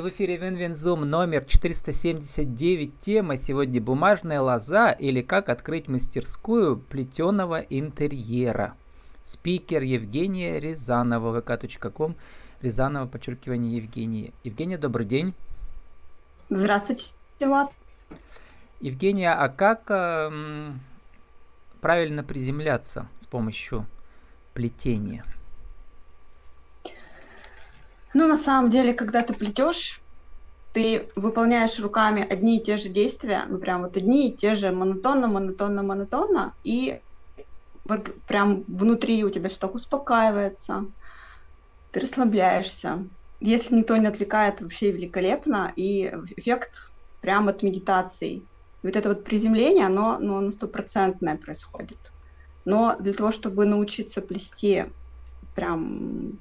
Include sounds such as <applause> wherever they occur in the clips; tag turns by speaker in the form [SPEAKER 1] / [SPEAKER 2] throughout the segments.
[SPEAKER 1] В эфире WinWinZoom номер 479. Тема сегодня «Бумажная лоза» или «Как открыть мастерскую плетеного интерьера». Спикер Евгения Рязанова, vk.com, Рязанова, подчеркивание Евгения. Евгения, добрый день.
[SPEAKER 2] Здравствуйте, Влад.
[SPEAKER 1] Евгения, а как э, правильно приземляться с помощью плетения?
[SPEAKER 2] Ну, на самом деле, когда ты плетешь, ты выполняешь руками одни и те же действия, ну, прям вот одни и те же монотонно, монотонно, монотонно, и прям внутри у тебя все так успокаивается, ты расслабляешься. Если никто не отвлекает, вообще великолепно, и эффект прям от медитации. Вот это вот приземление, оно, ну, оно стопроцентное происходит. Но для того, чтобы научиться плести прям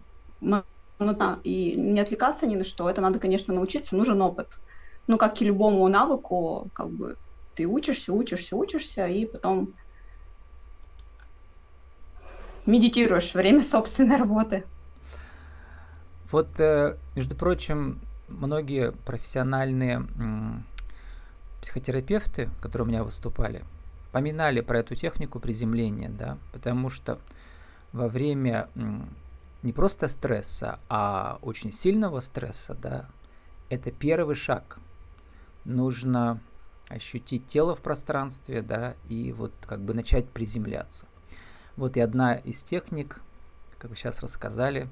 [SPEAKER 2] ну да, и не отвлекаться ни на что, это надо, конечно, научиться, нужен опыт. Ну, как и любому навыку, как бы ты учишься, учишься, учишься, и потом медитируешь время <laughs> собственной работы.
[SPEAKER 1] Вот, э, между прочим, многие профессиональные психотерапевты, которые у меня выступали, поминали про эту технику приземления, да, потому что во время не просто стресса, а очень сильного стресса, да, это первый шаг. Нужно ощутить тело в пространстве, да, и вот как бы начать приземляться. Вот и одна из техник, как вы сейчас рассказали,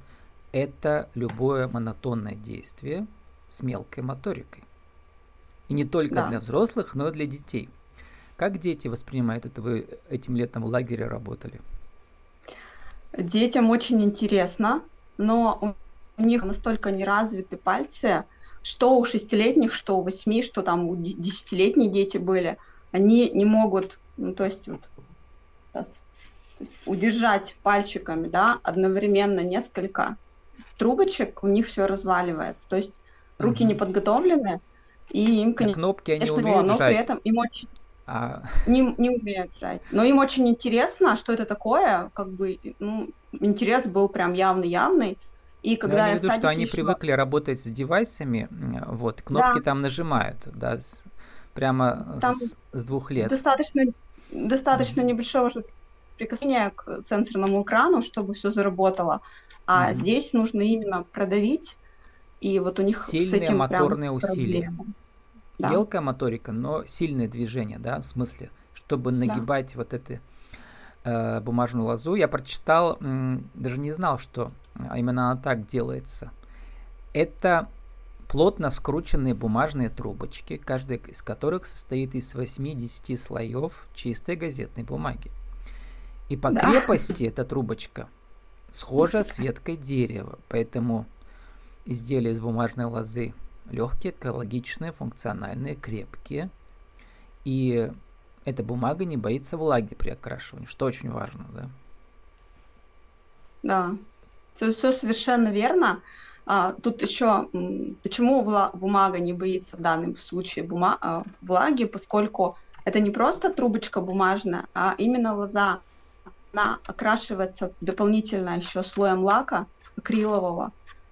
[SPEAKER 1] это любое монотонное действие с мелкой моторикой. И не только да. для взрослых, но и для детей. Как дети воспринимают это? Вы этим летом в лагере работали?
[SPEAKER 2] Детям очень интересно, но у них настолько не развиты пальцы, что у шестилетних, что у восьми, что там у десятилетние дети были, они не могут, ну, то есть вот, сейчас, удержать пальчиками, да, одновременно несколько трубочек, у них все разваливается. То есть руки угу. не подготовлены, и им,
[SPEAKER 1] конечно, кнопки они умеют
[SPEAKER 2] но при этом им очень а... Не, не умеют жать. Но им очень интересно, что это такое. Как бы, ну, интерес был прям явный-явный. И когда
[SPEAKER 1] я, я виду, что они еще... привыкли работать с девайсами, вот, кнопки да. там нажимают, да, с, прямо там с, с двух лет.
[SPEAKER 2] Достаточно, достаточно mm-hmm. небольшого прикосновения к сенсорному экрану, чтобы все заработало. А mm-hmm. здесь нужно именно продавить, и вот у них
[SPEAKER 1] Сильные с этим моторные прям усилия. Проблема. Да. Мелкая моторика, но сильное движение, да, в смысле, чтобы нагибать да. вот эту э, бумажную лозу. Я прочитал, м, даже не знал, что а именно она так делается. Это плотно скрученные бумажные трубочки, каждая из которых состоит из 8-10 слоев чистой газетной бумаги. И по да. крепости эта трубочка <laughs> схожа с веткой дерева, поэтому изделие из бумажной лозы легкие, экологичные, функциональные, крепкие. И эта бумага не боится влаги при окрашивании, что очень важно, да?
[SPEAKER 2] Да, все, совершенно верно. А, тут еще, почему бумага не боится в данном случае бума, а, влаги, поскольку это не просто трубочка бумажная, а именно лоза. Она окрашивается дополнительно еще слоем лака акрилового,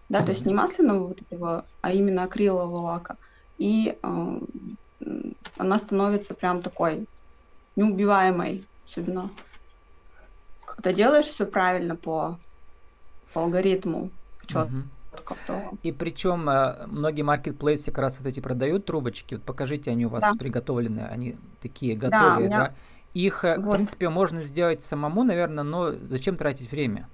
[SPEAKER 2] да, то есть не масляного вот этого, а именно акрилового лака. И э, она становится прям такой неубиваемой, особенно когда делаешь все правильно по, по алгоритму,
[SPEAKER 1] четко. И причем э, многие маркетплейсы как раз вот эти продают трубочки. Вот покажите, они у вас да. приготовлены, они такие готовые, да? Меня... да? Их, э, вот. в принципе, можно сделать самому, наверное, но зачем тратить время?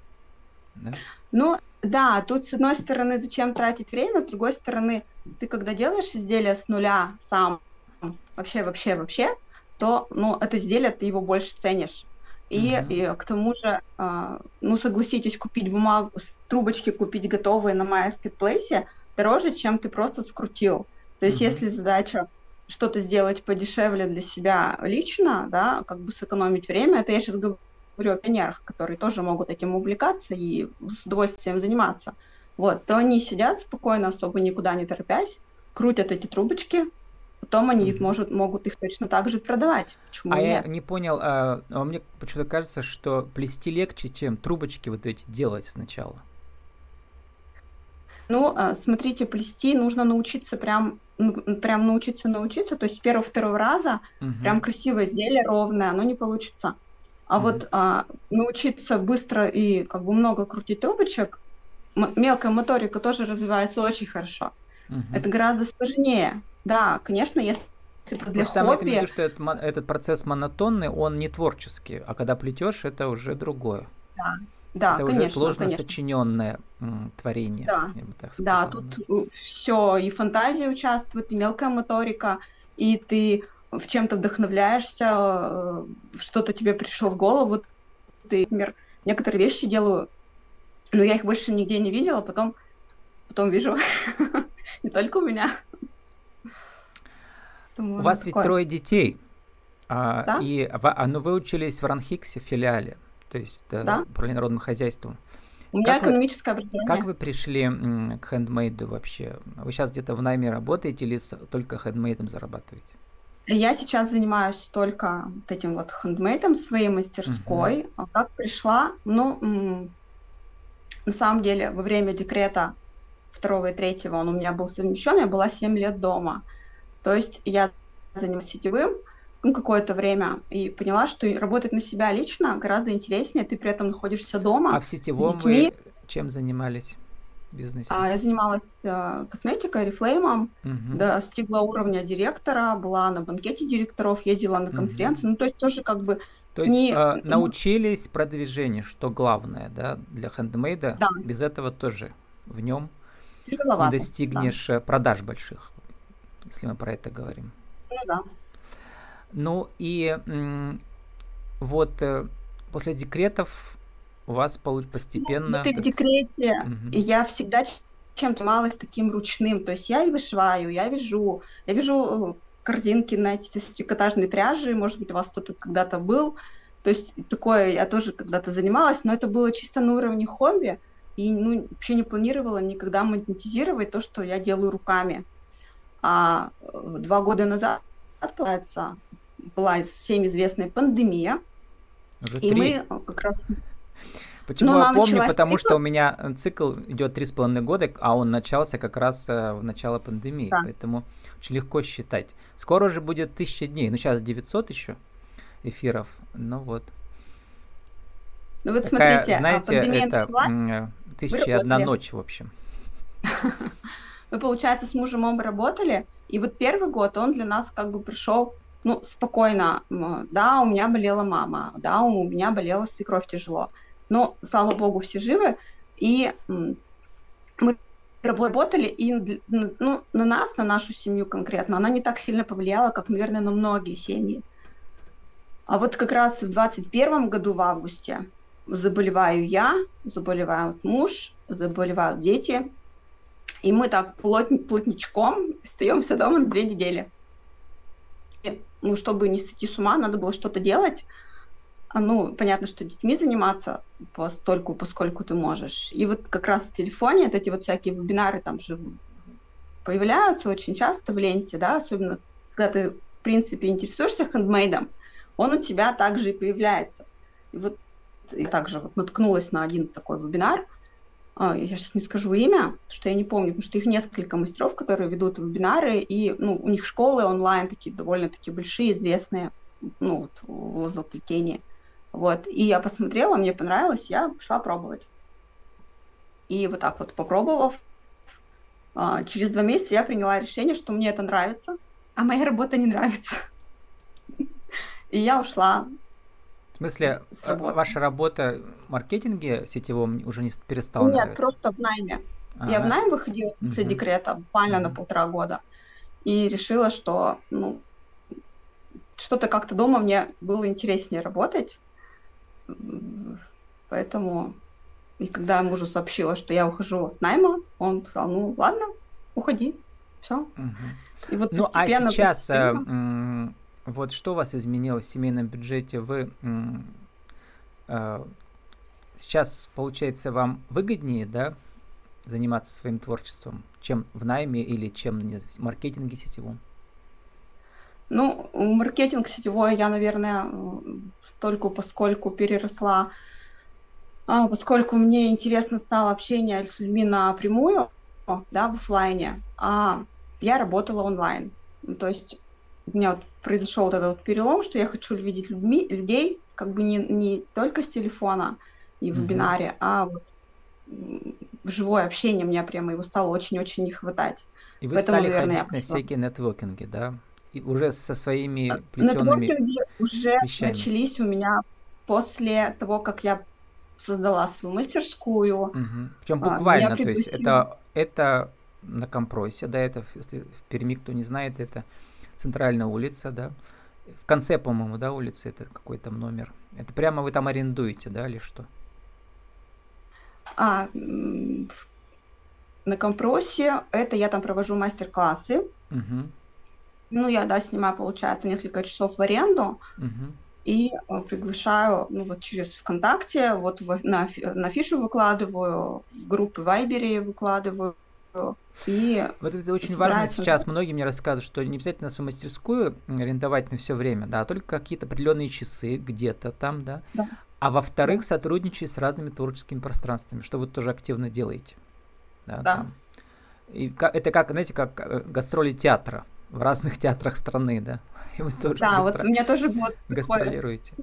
[SPEAKER 2] Да? Ну, да, тут с одной стороны, зачем тратить время, с другой стороны, ты когда делаешь изделие с нуля сам, вообще, вообще, вообще, то, ну, это изделие ты его больше ценишь. И, uh-huh. и к тому же, э, ну, согласитесь, купить бумагу, трубочки купить готовые на маркетплейсе дороже, чем ты просто скрутил. То есть, uh-huh. если задача что-то сделать подешевле для себя лично, да, как бы сэкономить время, это я сейчас говорю говорю о пионерах, которые тоже могут этим увлекаться и с удовольствием заниматься, вот, то они сидят спокойно, особо никуда не торопясь, крутят эти трубочки, потом они mm-hmm. может, могут их точно так же продавать.
[SPEAKER 1] Почему а нет? я не понял, а, а мне почему-то кажется, что плести легче, чем трубочки вот эти делать сначала.
[SPEAKER 2] Ну, а, смотрите, плести нужно научиться прям, прям научиться научиться, то есть с первого-второго раза угу. прям красивое изделие ровное, оно не получится. А вот а, научиться быстро и как бы много крутить трубочек, мелкая моторика тоже развивается очень хорошо. Угу. Это гораздо сложнее. Да, конечно, если
[SPEAKER 1] типа для Просто хобби... Там, что этот, этот процесс монотонный, он не творческий, а когда плетешь, это уже другое.
[SPEAKER 2] Да, да,
[SPEAKER 1] это
[SPEAKER 2] конечно,
[SPEAKER 1] уже сложно конечно. сочиненное м, творение.
[SPEAKER 2] Да, я бы так сказала. да, тут все и фантазия участвует, и мелкая моторика, и ты в чем-то вдохновляешься, э, что-то тебе пришло в голову, ты, например, некоторые вещи делаю, но я их больше нигде не видела, потом, потом вижу, <laughs> не только у меня.
[SPEAKER 1] У вас ведь трое детей, а, да? и а, ну, вы учились в Ранхиксе в филиале то есть э, да? управление народным хозяйством.
[SPEAKER 2] У меня как экономическое вы, образование.
[SPEAKER 1] Как вы пришли к хендмейду вообще? Вы сейчас где-то в найме работаете или только хендмейдом зарабатываете?
[SPEAKER 2] Я сейчас занимаюсь только вот этим вот хендмейдом своей мастерской. Uh-huh. А как пришла? Ну, на самом деле, во время декрета второго и третьего он у меня был совмещен, я была 7 лет дома. То есть я занималась сетевым, ну, какое-то время и поняла, что работать на себя лично гораздо интереснее, ты при этом находишься дома.
[SPEAKER 1] А в сетевом вы чем занимались? Бизнесе?
[SPEAKER 2] А, я занималась э, косметикой, рефлеймом, угу. достигла уровня директора, была на банкете директоров, ездила на конференции, угу. ну то есть тоже как бы
[SPEAKER 1] то есть не... э, научились продвижению, что главное, да, для хендмейда. Да. Без этого тоже в нем не достигнешь да. продаж больших, если мы про это говорим.
[SPEAKER 2] Ну да.
[SPEAKER 1] Ну и вот э, после декретов у вас постепенно...
[SPEAKER 2] Ну, ты в декрете, угу. и я всегда чем-то занималась таким ручным. То есть я и вышиваю, я вяжу, я вяжу э, корзинки на эти трикотажные пряжи, может быть, у вас кто-то когда-то был. То есть такое я тоже когда-то занималась, но это было чисто на уровне хобби, и ну, вообще не планировала никогда монетизировать то, что я делаю руками. А э, два года назад, получается, была всем известная пандемия.
[SPEAKER 1] Уже и три. мы как раз... Почему ну, я помню? Потому цикл... что у меня э, цикл идет три с половиной года, а он начался как раз э, в начало пандемии, да. поэтому очень легко считать. Скоро уже будет тысяча дней, ну сейчас 900 еще эфиров, ну вот.
[SPEAKER 2] Ну вот Такая, смотрите,
[SPEAKER 1] а знаете, это началась, тысяча и одна ночь, в общем. <laughs>
[SPEAKER 2] Мы, получается, с мужем оба работали, и вот первый год он для нас как бы пришел ну, спокойно, да, у меня болела мама, да, у меня болела свекровь тяжело, но, слава богу, все живы, и мы работали, и ну, на нас, на нашу семью конкретно, она не так сильно повлияла, как, наверное, на многие семьи. А вот как раз в 21 году, в августе, заболеваю я, заболевают муж, заболевают дети, и мы так плот, плотничком остаемся дома две недели ну, чтобы не сойти с ума, надо было что-то делать. А, ну, понятно, что детьми заниматься постольку, поскольку ты можешь. И вот как раз в телефоне вот эти вот всякие вебинары там же появляются очень часто в ленте, да, особенно когда ты, в принципе, интересуешься хендмейдом, он у тебя также и появляется. И вот я также вот наткнулась на один такой вебинар – а, я сейчас не скажу имя, что я не помню, потому что их несколько мастеров, которые ведут вебинары, и ну, у них школы онлайн такие довольно-таки большие, известные, ну, вот, в лозоплетении. Вот, и я посмотрела, мне понравилось, я пошла пробовать. И вот так вот попробовав, а, через два месяца я приняла решение, что мне это нравится, а моя работа не нравится. И я ушла
[SPEAKER 1] в смысле, с, с э, ваша работа в маркетинге сетевом уже не перестала Нет,
[SPEAKER 2] нравиться? просто в найме. А-а-а. Я в найм выходила после угу. декрета буквально угу. на полтора года. И решила, что ну, что-то как-то дома мне было интереснее работать. Поэтому и когда я мужу сообщила, что я ухожу с найма, он сказал, ну ладно, уходи, все. Угу.
[SPEAKER 1] И вот ну а сейчас постепенно... Вот что у вас изменилось в семейном бюджете? Вы э, сейчас, получается, вам выгоднее, да, заниматься своим творчеством, чем в найме или чем в маркетинге сетевом?
[SPEAKER 2] Ну, маркетинг сетевой я, наверное, столько поскольку переросла, а, поскольку мне интересно стало общение с людьми напрямую, да, в офлайне, а я работала онлайн. То есть у меня вот произошел вот этот вот перелом, что я хочу видеть людьми, людей как бы не, не только с телефона и в mm-hmm. вебинаре, а вот живое общение мне прямо его стало очень-очень не хватать.
[SPEAKER 1] И вы Поэтому, стали наверное, ходить на всякие нетворкинги, да? И уже со своими а, Нетворкинги
[SPEAKER 2] уже вещами. начались у меня после того, как я создала свою мастерскую.
[SPEAKER 1] Угу. Причем а, буквально, то есть это, это на Компросе, да, это если в Перми, кто не знает, это центральная улица, да. В конце, по-моему, да, улицы, это какой там номер. Это прямо вы там арендуете, да, или что?
[SPEAKER 2] А, на Компросе это я там провожу мастер-классы. Угу. Ну, я, да, снимаю, получается, несколько часов в аренду. Угу. И э, приглашаю, ну, вот через ВКонтакте, вот в, на, на фишу выкладываю, в группы Вайбере выкладываю, и
[SPEAKER 1] вот это очень важно сейчас. Многие мне рассказывают, что не обязательно свою мастерскую арендовать на все время, да, а только какие-то определенные часы где-то там, да. да. А во-вторых, сотрудничать с разными творческими пространствами, что вы тоже активно делаете. Да. да. Там. И это как, знаете, как э, гастроли театра в разных театрах страны, да. <laughs>
[SPEAKER 2] И вы тоже да, гастро... вот у меня тоже вот
[SPEAKER 1] гастролируете.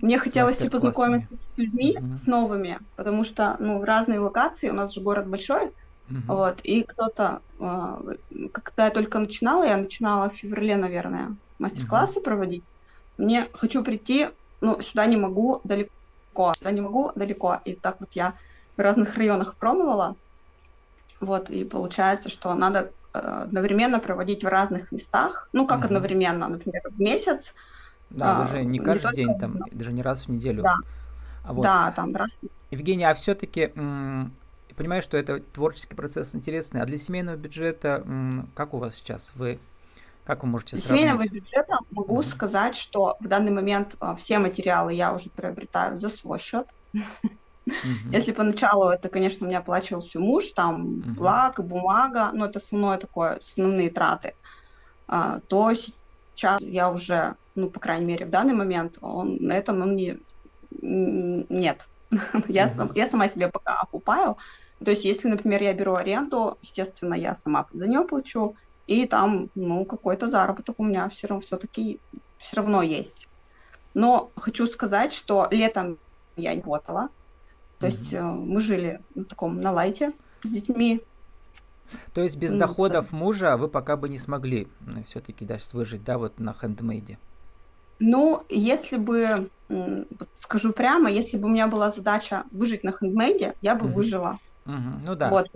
[SPEAKER 2] Мне хотелось и познакомиться с людьми, угу. с новыми, потому что, ну, в разные локации, у нас же город большой, Uh-huh. Вот, и кто-то, э, когда я только начинала, я начинала в феврале, наверное, мастер-классы uh-huh. проводить. Мне хочу прийти, ну, сюда не могу далеко, сюда не могу далеко. И так вот я в разных районах пробовала. Вот, и получается, что надо одновременно проводить в разных местах. Ну, как uh-huh. одновременно, например, в месяц.
[SPEAKER 1] Да, а, даже не каждый не день, там, даже не раз в неделю.
[SPEAKER 2] Да, а вот. да там раз.
[SPEAKER 1] Евгения, а все-таки понимаю, что это творческий процесс интересный. А для семейного бюджета как у вас сейчас? Вы как вы можете
[SPEAKER 2] Для семейного бюджета могу mm-hmm. сказать, что в данный момент а, все материалы я уже приобретаю за свой счет. Mm-hmm. Если поначалу это, конечно, у меня оплачивался муж, там mm-hmm. лак, бумага, но это основное такое, основные траты, а, то сейчас я уже, ну, по крайней мере, в данный момент он, на этом он не, нет. <laughs> я, mm-hmm. сам, я сама себе пока окупаю, то есть, если, например, я беру аренду, естественно, я сама за нее плачу, и там, ну, какой-то заработок у меня все равно все-таки все равно есть. Но хочу сказать, что летом я не работала. То mm-hmm. есть э, мы жили на таком на лайте с детьми.
[SPEAKER 1] То есть без ну, доходов кстати. мужа вы пока бы не смогли все-таки даже выжить, да, вот на хендмейде?
[SPEAKER 2] Ну, если бы, скажу прямо, если бы у меня была задача выжить на хендмейде, я бы mm-hmm. выжила.
[SPEAKER 1] Угу, ну да. Вот.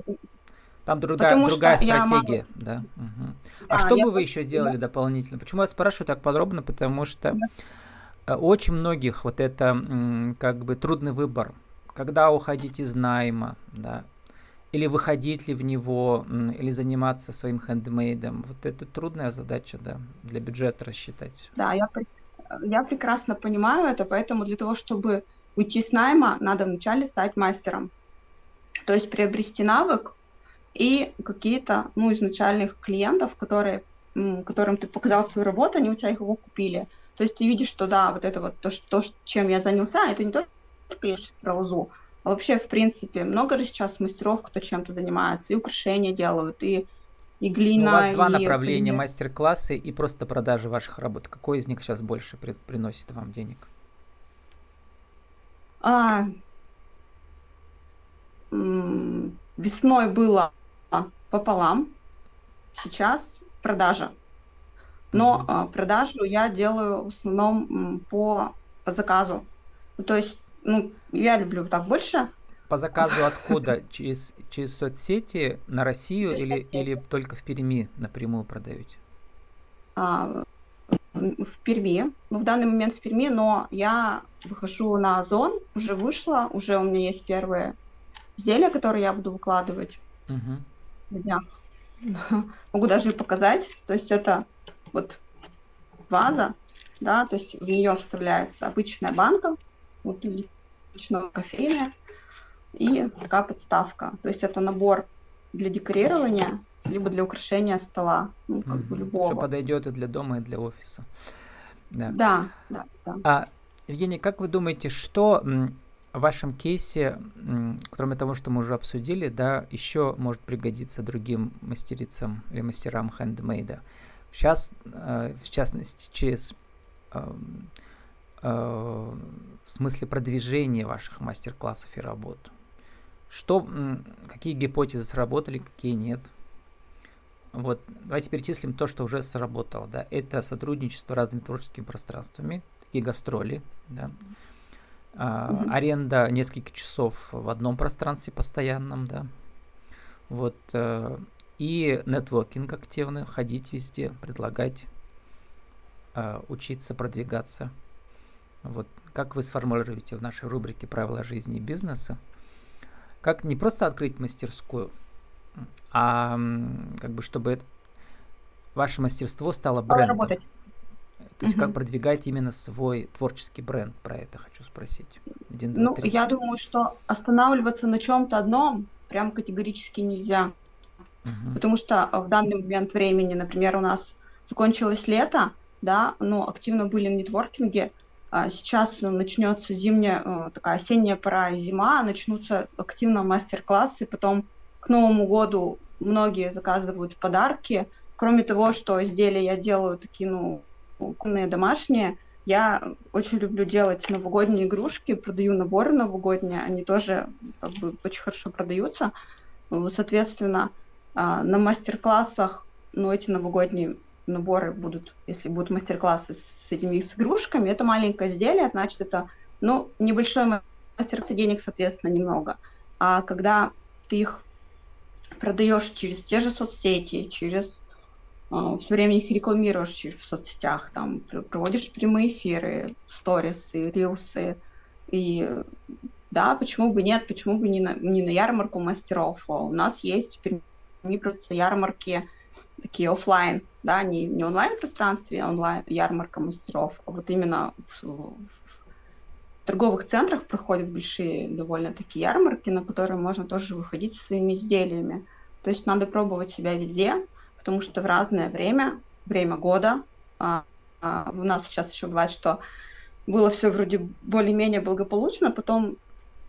[SPEAKER 1] Там другая, другая стратегия, могу... да. Угу. А что бы вы еще делали да. дополнительно? Почему я спрашиваю так подробно? Потому что да. очень многих вот это как бы трудный выбор. Когда уходить из найма, да, или выходить ли в него, или заниматься своим хендмейдом. Вот это трудная задача, да, для бюджета рассчитать.
[SPEAKER 2] Да, я, я прекрасно понимаю это, поэтому для того, чтобы уйти с найма, надо вначале стать мастером. То есть приобрести навык и какие-то ну, изначальных клиентов, которые, которым ты показал свою работу, они у тебя его купили. То есть ты видишь, что да, вот это вот то, что, чем я занялся, это не только лишь про лозу, а вообще, в принципе, много же сейчас мастеров, кто чем-то занимается, и украшения делают, и, и глина. Ну, у
[SPEAKER 1] вас два и, направления, и... мастер-классы и просто продажи ваших работ. Какой из них сейчас больше при, приносит вам денег?
[SPEAKER 2] А, весной было пополам, сейчас продажа. Но mm-hmm. продажу я делаю в основном по, по заказу. Ну, то есть, ну, я люблю так больше.
[SPEAKER 1] По заказу откуда? <laughs> Через, через соцсети на Россию через или, или только в Перми напрямую продаете?
[SPEAKER 2] А, в Перми. Ну, в данный момент в Перми, но я выхожу на Озон, уже вышла, уже у меня есть первые изделия, которые я буду выкладывать угу. на днях. <laughs> Могу даже показать. То есть это вот ваза, да, то есть в нее вставляется обычная банка, вот личного кофейная, и такая подставка. То есть это набор для декорирования, либо для украшения стола, ну, как mm бы любого.
[SPEAKER 1] Что подойдет и для дома, и для офиса.
[SPEAKER 2] Да, да, да. да.
[SPEAKER 1] А, Евгений, как вы думаете, что в вашем кейсе, кроме того, что мы уже обсудили, да, еще может пригодиться другим мастерицам или мастерам хендмейда. Сейчас, э, в частности, через э, в смысле продвижения ваших мастер-классов и работ. Что, какие гипотезы сработали, какие нет? Вот, давайте перечислим то, что уже сработало. Да. Это сотрудничество с разными творческими пространствами, такие гастроли, да. А, mm-hmm. аренда нескольких часов в одном пространстве постоянном, да. Вот, э, и нетворкинг активный, ходить везде, предлагать, э, учиться, продвигаться. Вот, как вы сформулируете в нашей рубрике «Правила жизни и бизнеса», как не просто открыть мастерскую, а как бы чтобы ваше мастерство стало брендом. Работать. То есть угу. как продвигать именно свой творческий бренд? Про это хочу спросить.
[SPEAKER 2] Один, два, ну, три. я думаю, что останавливаться на чем-то одном прям категорически нельзя. Угу. Потому что в данный момент времени, например, у нас закончилось лето, да, но активно были нетворкинги. А сейчас начнется зимняя, э, такая осенняя пора, зима, начнутся активно мастер-классы, потом к Новому году многие заказывают подарки. Кроме того, что изделия я делаю такие, ну, кухонные домашние, я очень люблю делать новогодние игрушки, продаю наборы новогодние, они тоже как бы очень хорошо продаются. Соответственно, а, на мастер-классах, ну, эти новогодние наборы будут, если будут мастер-классы с этими с игрушками, это маленькое изделие, значит, это, ну, небольшой мастер-класс, денег, соответственно, немного. А когда ты их продаешь через те же соцсети, через э, все время их рекламируешь через, в соцсетях, там проводишь прямые эфиры, сторисы, рилсы. И да, почему бы нет, почему бы не на, не на ярмарку мастеров. А у нас есть в ярмарки такие офлайн, да, не, не онлайн пространстве, а онлайн ярмарка мастеров, а вот именно в, в торговых центрах проходят большие довольно такие ярмарки, на которые можно тоже выходить со своими изделиями. То есть надо пробовать себя везде, потому что в разное время, время года, а, а, у нас сейчас еще бывает, что было все вроде более-менее благополучно, потом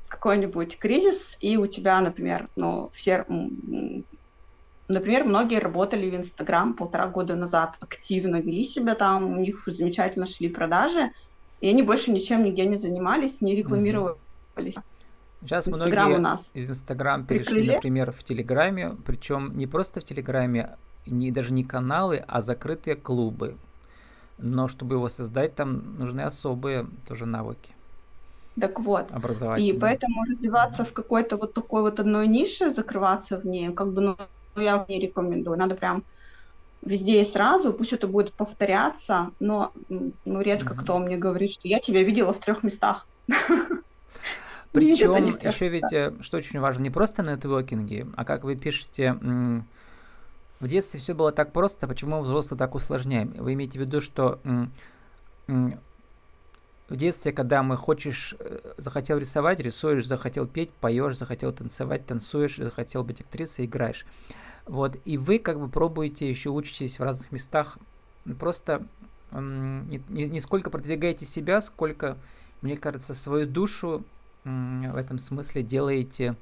[SPEAKER 2] какой-нибудь кризис, и у тебя, например, ну, все, например, многие работали в Инстаграм полтора года назад, активно вели себя там, у них замечательно шли продажи, и они больше ничем нигде не занимались, не рекламировались. Mm-hmm.
[SPEAKER 1] Сейчас Инстаграм многие у нас из Инстаграм перешли, прикрыли. например, в Телеграме, причем не просто в Телеграме, не, даже не каналы, а закрытые клубы. Но чтобы его создать, там нужны особые тоже навыки.
[SPEAKER 2] Так вот, и поэтому развиваться в какой-то вот такой вот одной нише, закрываться в ней, как бы, ну, я не рекомендую. Надо прям везде и сразу, пусть это будет повторяться, но ну, редко mm-hmm. кто мне говорит, что я тебя видела в трех местах. <laughs>
[SPEAKER 1] Причем еще ведь, э, что очень важно, не просто нетворкинги, а как вы пишете, в детстве все было так просто, почему взрослые так усложняем? Вы имеете в виду, что в детстве, когда мы хочешь, э, захотел рисовать, рисуешь, захотел петь, поешь, захотел танцевать, танцуешь, захотел быть актрисой, играешь. Вот, и вы как бы пробуете, еще учитесь в разных местах, просто не, не, не сколько продвигаете себя, сколько, мне кажется, свою душу в этом смысле делаете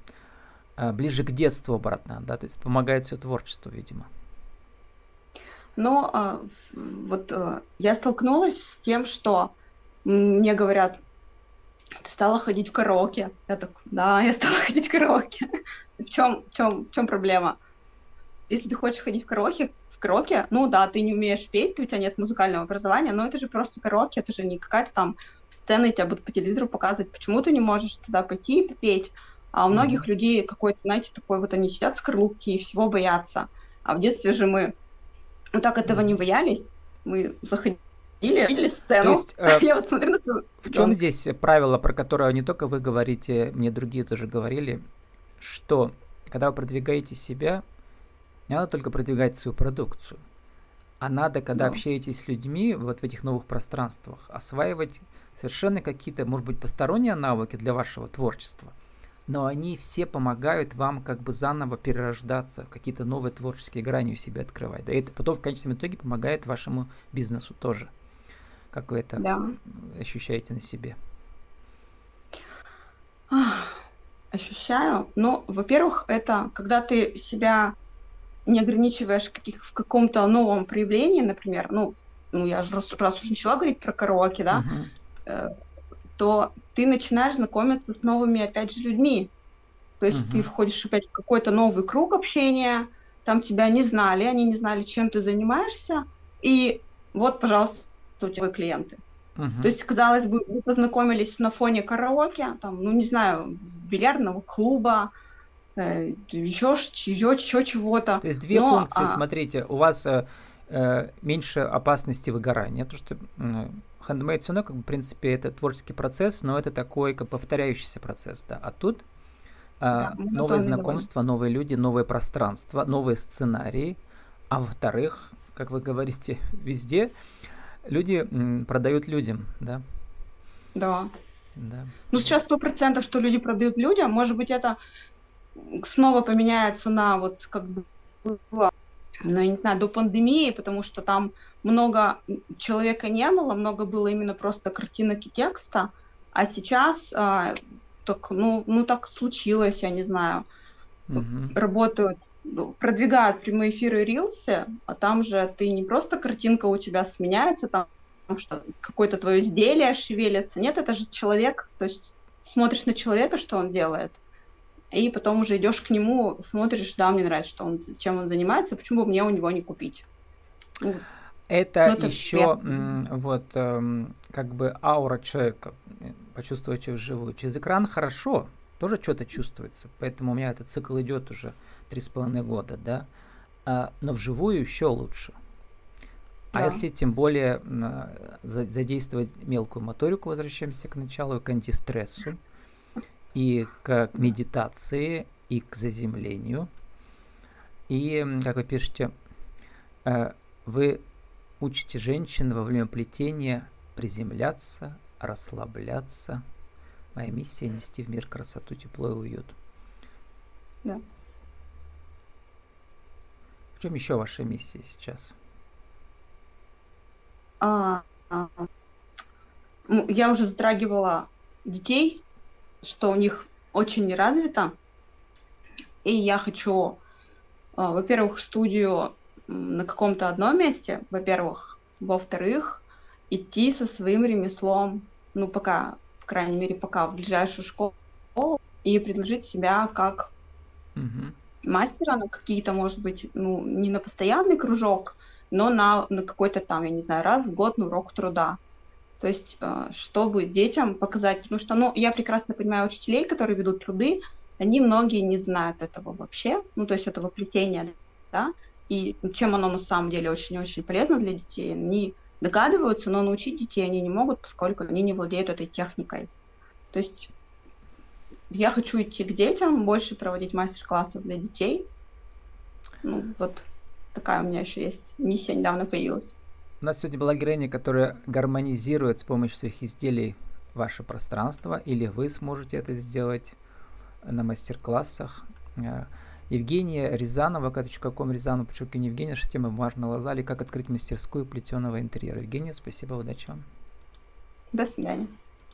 [SPEAKER 1] э, ближе к детству обратно, да, то есть помогает все творчеству, видимо.
[SPEAKER 2] Но а, вот а, я столкнулась с тем, что мне говорят, ты стала ходить в караоке. Я так, да, я стала <laughs> ходить в караоке. В чем, в чем, в чем проблема? Если ты хочешь ходить в караоке, в караоке, ну да, ты не умеешь петь, у тебя нет музыкального образования, но это же просто караоке, это же не какая-то там сцены тебя будут по телевизору показывать, почему ты не можешь туда пойти и попеть. А у многих mm-hmm. людей какой-то, знаете, такой вот они сидят в скорлупке и всего боятся. А в детстве же мы вот так этого не боялись. Мы заходили, видели сцену. То есть,
[SPEAKER 1] э, <laughs> Я вот смотрю на свою... В чем здесь правило, про которое не только вы говорите, мне другие тоже говорили, что когда вы продвигаете себя, не надо только продвигать свою продукцию, а надо, когда да. общаетесь с людьми вот в этих новых пространствах, осваивать совершенно какие-то, может быть, посторонние навыки для вашего творчества, но они все помогают вам как бы заново перерождаться, какие-то новые творческие грани у себя открывать. Да, и это потом в конечном итоге помогает вашему бизнесу тоже. Как вы это да. ощущаете на себе?
[SPEAKER 2] ощущаю? Ну, во-первых, это когда ты себя не ограничиваешь каких, в каком-то новом проявлении, например, ну, ну я же раз, раз уже начала говорить про караоке, да, uh-huh. то ты начинаешь знакомиться с новыми, опять же, людьми. То есть uh-huh. ты входишь опять в какой-то новый круг общения, там тебя не знали, они не знали, чем ты занимаешься, и вот, пожалуйста, у тебя клиенты. Uh-huh. То есть, казалось бы, вы познакомились на фоне караоке, там, ну, не знаю, бильярдного клуба, э, еще, еще, чего-то.
[SPEAKER 1] То есть две Но, функции, а... смотрите, у вас э, э, меньше опасности выгорания, потому что э, handmade все равно, как бы, в принципе, это творческий процесс, но это такой, как повторяющийся процесс, да. А тут э, да, новые знакомства, новые люди, новое пространство, новые сценарии, а во-вторых, как вы говорите, <laughs> везде люди продают людям, да?
[SPEAKER 2] Да. Да. Ну, сейчас сто процентов, что люди продают людям. Может быть, это снова поменяется на вот как бы было, ну, я не знаю, до пандемии, потому что там много человека не было, много было именно просто картинок и текста, а сейчас а, так, ну, ну, так случилось, я не знаю. Угу. Работают продвигают прямые эфиры рилсы, а там же ты не просто картинка у тебя сменяется, там что какое-то твое изделие шевелится. Нет, это же человек, то есть смотришь на человека, что он делает, и потом уже идешь к нему, смотришь, да, мне нравится, что он, чем он занимается, почему бы мне у него не купить.
[SPEAKER 1] Ну, это, ну, это еще вот эм, как бы аура человека, почувствовать его вживую. Через экран хорошо, тоже что-то чувствуется. Поэтому у меня этот цикл идет уже три с половиной года, да. А, но вживую еще лучше. А да. если тем более задействовать мелкую моторику, возвращаемся к началу, к антистрессу, и к медитации, и к заземлению. И, как вы пишете, э, вы учите женщин во время плетения приземляться, расслабляться, Моя миссия – нести в мир красоту, тепло и уют.
[SPEAKER 2] Да.
[SPEAKER 1] В чем еще ваша миссия сейчас?
[SPEAKER 2] А, а, я уже затрагивала детей, что у них очень не развито. И я хочу, а, во-первых, студию на каком-то одном месте, во-первых. Во-вторых, идти со своим ремеслом, ну, пока по крайней мере, пока в ближайшую школу и предложить себя как угу. мастера на какие-то, может быть, ну, не на постоянный кружок, но на, на какой-то там, я не знаю, раз в год на урок труда. То есть, э, чтобы детям показать, потому что, ну, я прекрасно понимаю учителей, которые ведут труды, они многие не знают этого вообще, ну, то есть этого плетения, да, и чем оно на самом деле очень-очень полезно для детей, они догадываются, но научить детей они не могут, поскольку они не владеют этой техникой. То есть я хочу идти к детям, больше проводить мастер-классы для детей. Ну, вот такая у меня еще есть миссия, недавно появилась.
[SPEAKER 1] У нас сегодня была героиня, которая гармонизирует с помощью своих изделий ваше пространство, или вы сможете это сделать на мастер-классах. Евгения Рязанова, kом Рязанова, подчеркивание Евгения, тема «Бумажная лоза» или «Как открыть мастерскую плетеного интерьера». Евгения, спасибо, удачи вам.
[SPEAKER 2] До свидания.